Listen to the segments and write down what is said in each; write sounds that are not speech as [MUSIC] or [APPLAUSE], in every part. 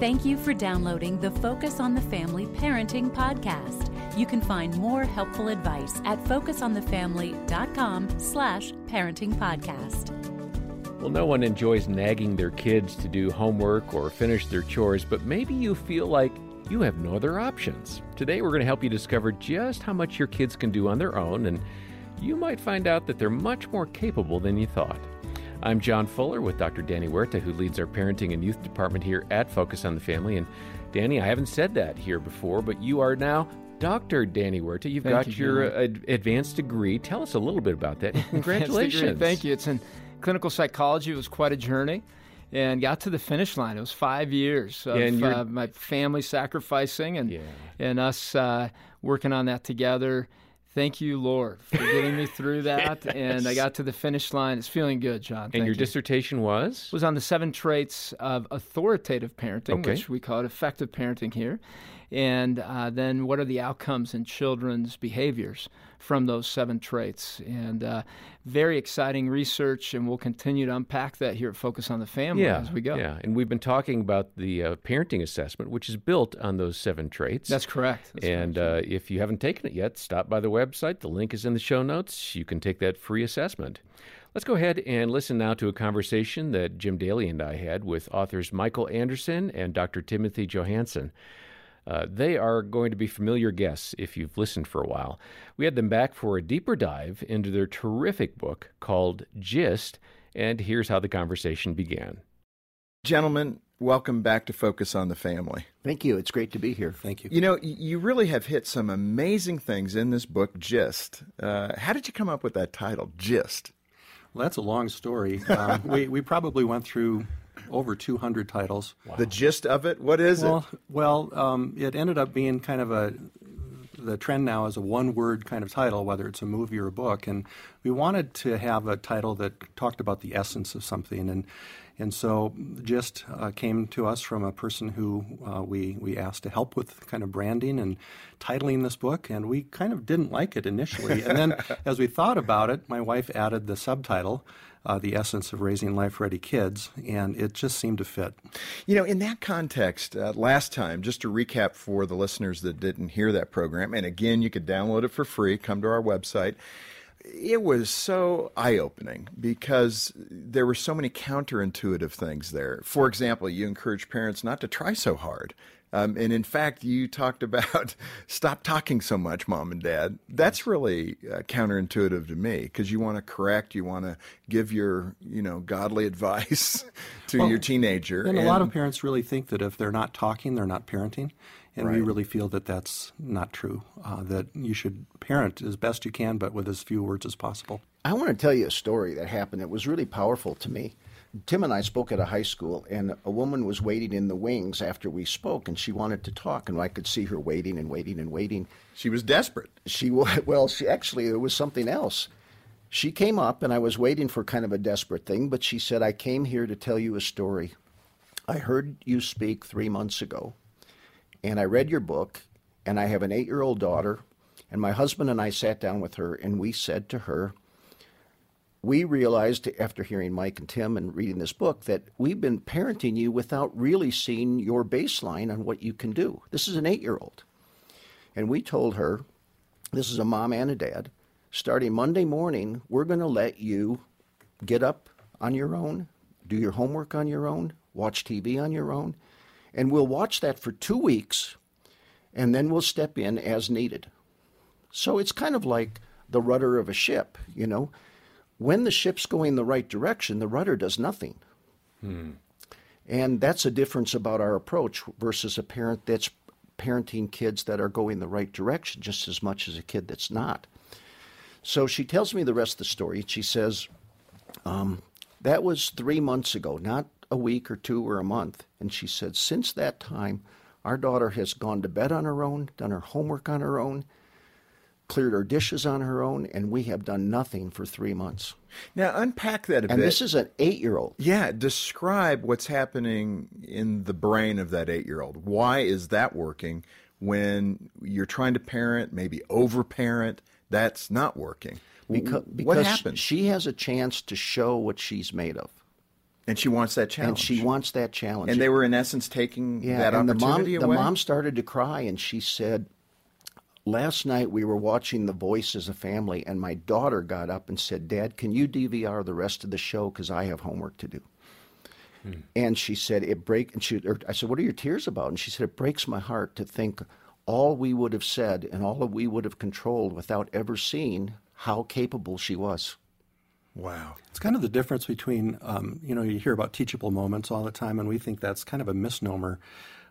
Thank you for downloading the Focus on the Family Parenting Podcast. You can find more helpful advice at focusonthefamily.com slash parenting podcast. Well, no one enjoys nagging their kids to do homework or finish their chores, but maybe you feel like you have no other options. Today, we're going to help you discover just how much your kids can do on their own, and you might find out that they're much more capable than you thought. I'm John Fuller with Dr. Danny Huerta, who leads our parenting and youth department here at Focus on the Family. And Danny, I haven't said that here before, but you are now Dr. Danny Huerta. You've Thank got you, your uh, advanced degree. Tell us a little bit about that. [LAUGHS] Congratulations. Thank you. It's in clinical psychology. It was quite a journey. And got to the finish line. It was five years of uh, my family sacrificing and Yeah. and us uh, working on that together. Thank you, Lord, for getting me through [LAUGHS] that. And I got to the finish line. It's feeling good, John. And Thank your you. dissertation was? was on the seven traits of authoritative parenting, Okay. which we call it effective parenting here. And uh, then what are the outcomes in children's behaviors from those seven traits? And uh, very exciting research, and we'll continue to unpack that here at Focus on the Family yeah, as we go. Yeah, and we've been talking about the uh, parenting assessment, which is built on those seven traits. That's correct. That's and correct. uh, if you haven't taken it yet, stop by the website. The link is in the show notes. You can take that free assessment. Let's go ahead and listen now to a conversation that Jim Daly and I had with authors Michael Anderson and Dr. Timothy Johanson. Uh, they are going to be familiar guests if you've listened for a while. We had them back for a deeper dive into their terrific book called Gist, and here's how the conversation began. Gentlemen, welcome back to Focus on the Family. Thank you. It's great to be here. Thank you. You know, you really have hit some amazing things in this book, Gist. Uh, how did you come up with that title, Gist? Well, that's a long story. Um, [LAUGHS] we, we probably went through over 200 titles. The gist of it? What is Well, well, um, it ended up being kind of a the trend now is a one word kind of title, whether it's a movie or a book. And we wanted to have a title that talked about the essence of something. And and so Gist uh, came to us from a person who uh, we we asked to help with kind of branding and titling this book, and we kind of didn't like it initially. And then [LAUGHS] as we thought about it, my wife added the subtitle, uh, "The Essence of Raising Life-Ready Kids," and it just seemed to fit. You know, in that context, uh, last time, just to recap for the listeners that didn't hear that program, and again, you could download it for free, come to our website. It was so eye opening because there were so many counterintuitive things there. For example, you encourage parents not to try so hard. Um, and in fact, you talked about [LAUGHS] stop talking so much, mom and dad. That's really uh, counterintuitive to me because you want to correct, you want to give your, you know, godly [LAUGHS] advice to Well, your teenager. And, a lot of parents really think that if they're not talking, they're not parenting. And we really feel that that's not true, uh, that you should parent as best you can, but with as few words as possible. I want to tell you a story that happened that was really powerful to me. Tim and I spoke at a high school, and a woman was waiting in the wings after we spoke, and she wanted to talk, and I could see her waiting and waiting and waiting. she was desperate. She [LAUGHS] well, she actually there was something else. She came up, and I was waiting for kind of a desperate thing, but she said, "I came here to tell you a story. I heard you speak three months ago, and I read your book, and I have an eight-year-old daughter, and my husband and I sat down with her, and we said to her." We realized after hearing Mike and Tim and reading this book that we've been parenting you without really seeing your baseline on what you can do. This is an eight year old. And we told her, this is a mom and a dad, starting Monday morning, we're going to let you get up on your own, do your homework on your own, watch TV on your own, and we'll watch that for two weeks, and then we'll step in as needed. So it's kind of like the rudder of a ship, you know. When the ship's going the right direction, the rudder does nothing. And that's a difference about our approach versus a parent that's parenting kids that are going the right direction just as much as a kid that's not. So she tells me the rest of the story. She says, um, That was three months ago, not a week or two or a month. And she said, Since that time, our daughter has gone to bed on her own, done her homework on her own, cleared her dishes on her own, and we have done nothing for three months. Now, unpack that a And bit. this is an eight year old. Yeah, describe what's happening in the brain of that eight year old. Why is that working when you're trying to parent, maybe overparent? That's not working. Because, what because happens? she has a chance to show what she's made of. And she wants that challenge. and she wants that challenge. And they were in essence taking yeah, that and the mom, opportunity the mom started to cry, and she said, "Last night we were watching The Voice as a family, and my daughter got up and said, "Dad, can you DVR the rest of the show because I have homework to do." And she said, "It break." And she, or I said, "What are your tears about?" And she said, "It breaks my heart to think all we would have said and all that we would have controlled without ever seeing how capable she was." Wow. It's kind of the difference between, um, you know, you hear about teachable moments all the time, and we think that's kind of a misnomer.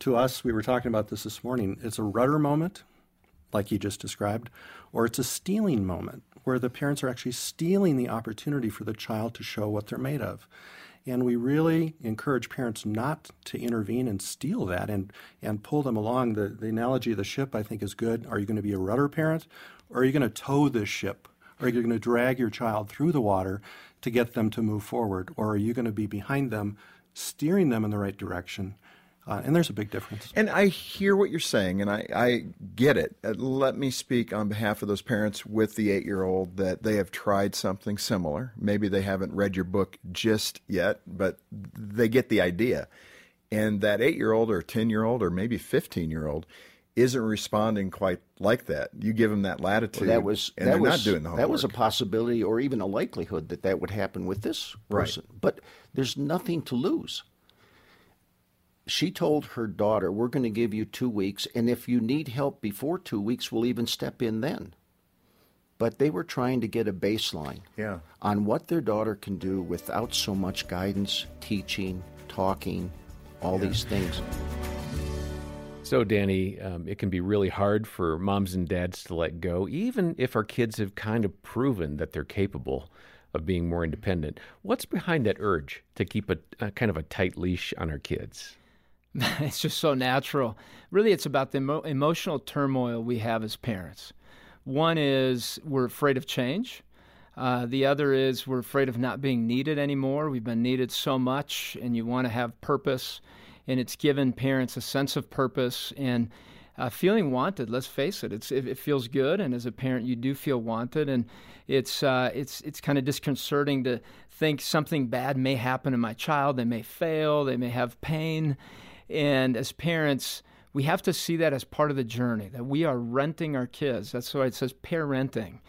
To us, we were talking about this this morning. It's a rudder moment, like you just described, or it's a stealing moment where the parents are actually stealing the opportunity for the child to show what they're made of. And we really encourage parents not to intervene and steal that and, and pull them along. The, the analogy of the ship, I think, is good. Are you going to be a rudder parent, or are you going to tow this ship? Are you going to drag your child through the water to get them to move forward? Or are you going to be behind them, steering them in the right direction? Uh, and there's a big difference. And I hear what you're saying, and I, I get it. Uh, let me speak on behalf of those parents with the eight year old that they have tried something similar. Maybe they haven't read your book just yet, but they get the idea. And that eight year old or 10 year old or maybe 15 year old isn't responding quite like that. You give them that latitude, that was and that they're was not doing the homework. that was a possibility or even a likelihood that that would happen with this Right. person. But there's nothing to lose. She told her daughter, "We're going to give you 2 weeks and if you need help before 2 weeks, we'll even step in then." But they were trying to get a baseline Yeah. on what their daughter can do without so much guidance, teaching, talking, all these things. So, Danny, um, it can be really hard for moms and dads to let go, even if our kids have kind of proven that they're capable of being more independent. What's behind that urge to keep a, a kind of a tight leash on our kids? [LAUGHS] it's just so natural. Really, it's about the emo- emotional turmoil we have as parents. One is we're afraid of change. Uh, the other is we're afraid of not being needed anymore. We've been needed so much, and you want to have purpose. And it's given parents a sense of purpose and uh, feeling wanted. Let's face it; it's it, it feels good, and as a parent, you do feel wanted. And it's uh, it's it's kind of disconcerting to think something bad may happen to my child. They may fail. They may have pain. And as parents, we have to see that as part of the journey, that we are renting our kids. That's why it says parenting.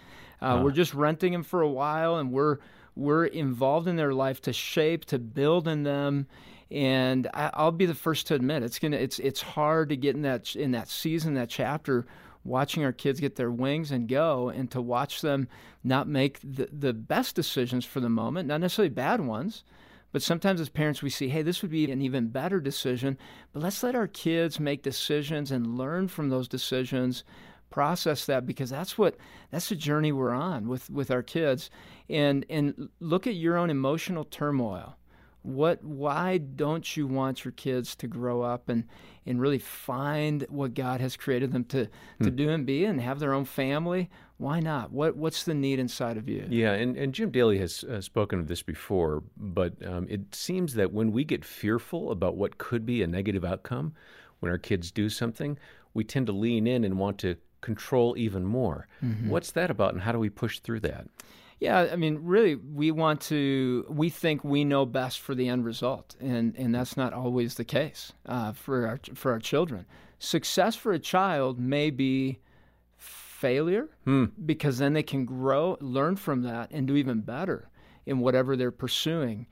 Uh, We're just renting them for a while, and we're we're involved in their life to shape, to build in them. And I, I'll be the first to admit it's gonna it's it's hard to get in that in that season, that chapter, watching our kids get their wings and go, and to watch them not make the the best decisions for the moment, not necessarily bad ones, but sometimes as parents, we see, hey, this would be an even better decision, but let's let our kids make decisions and learn from those decisions, process that because that's what that's the journey we're on with with our kids, and and look at your own emotional turmoil. What? Why don't you want your kids to grow up and and really find what God has created them to to do and be and have their own family? Why not? What What's the need inside of you? Yeah, and, and Jim Daly has uh, spoken of this before, but um, it seems that when we get fearful about what could be a negative outcome when our kids do something, we tend to lean in and want to control even more. What's that about, and how do we push through that? Yeah, I mean, really, we want to. We think we know best for the end result, and and that's not always the case uh, for our for our children. Success for a child may be failure because then they can grow, learn from that, and do even better in whatever they're pursuing.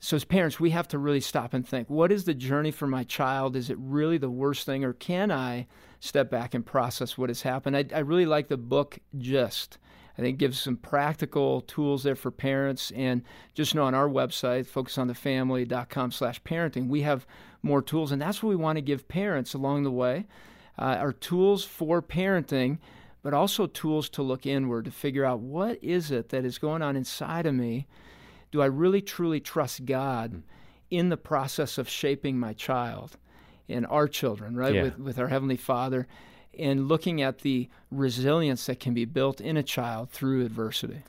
So, as parents, we have to really stop and think what is the journey for my child? Is it really the worst thing, or can I step back and process what has happened? I, I really like the book Gist. I think it gives some practical tools there for parents. And just know on our website, focusonthefamily.com slash parenting, we have more tools. And that's what we want to give parents along the way uh, are tools for parenting, but also tools to look inward to figure out what is it that is going on inside of me do I really truly trust God in the process of shaping my child and our children, right? Yeah. With, with our Heavenly Father, and looking at the resilience that can be built in a child through adversity.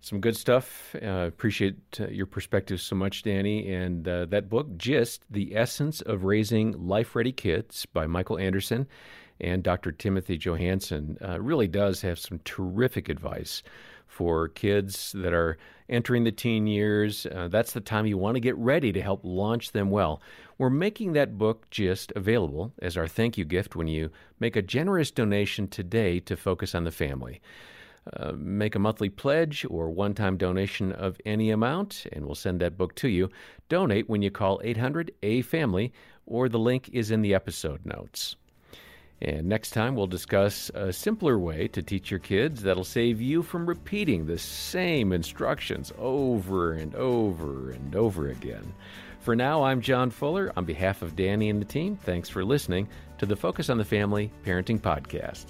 Some good stuff. Uh, appreciate uh, your perspective so much, Danny. And uh, that book, Gist The Essence of Raising Life Ready Kids by Michael Anderson and Dr. Timothy Johanson, uh, really does have some terrific advice for kids that are entering the teen years. Uh, that's the time you want to get ready to help launch them well. We're making that book Gist available as our thank you gift when you make a generous donation today to Focus on the Family. Uh, make a monthly pledge or one time donation of any amount, and we'll send that book to you. Donate when you call 800 A Family, or the link is in the episode notes. And next time, we'll discuss a simpler way to teach your kids that'll save you from repeating the same instructions over and over and over again. For now, I'm John Fuller. On behalf of Danny and the team, thanks for listening to the Focus on the Family Parenting Podcast.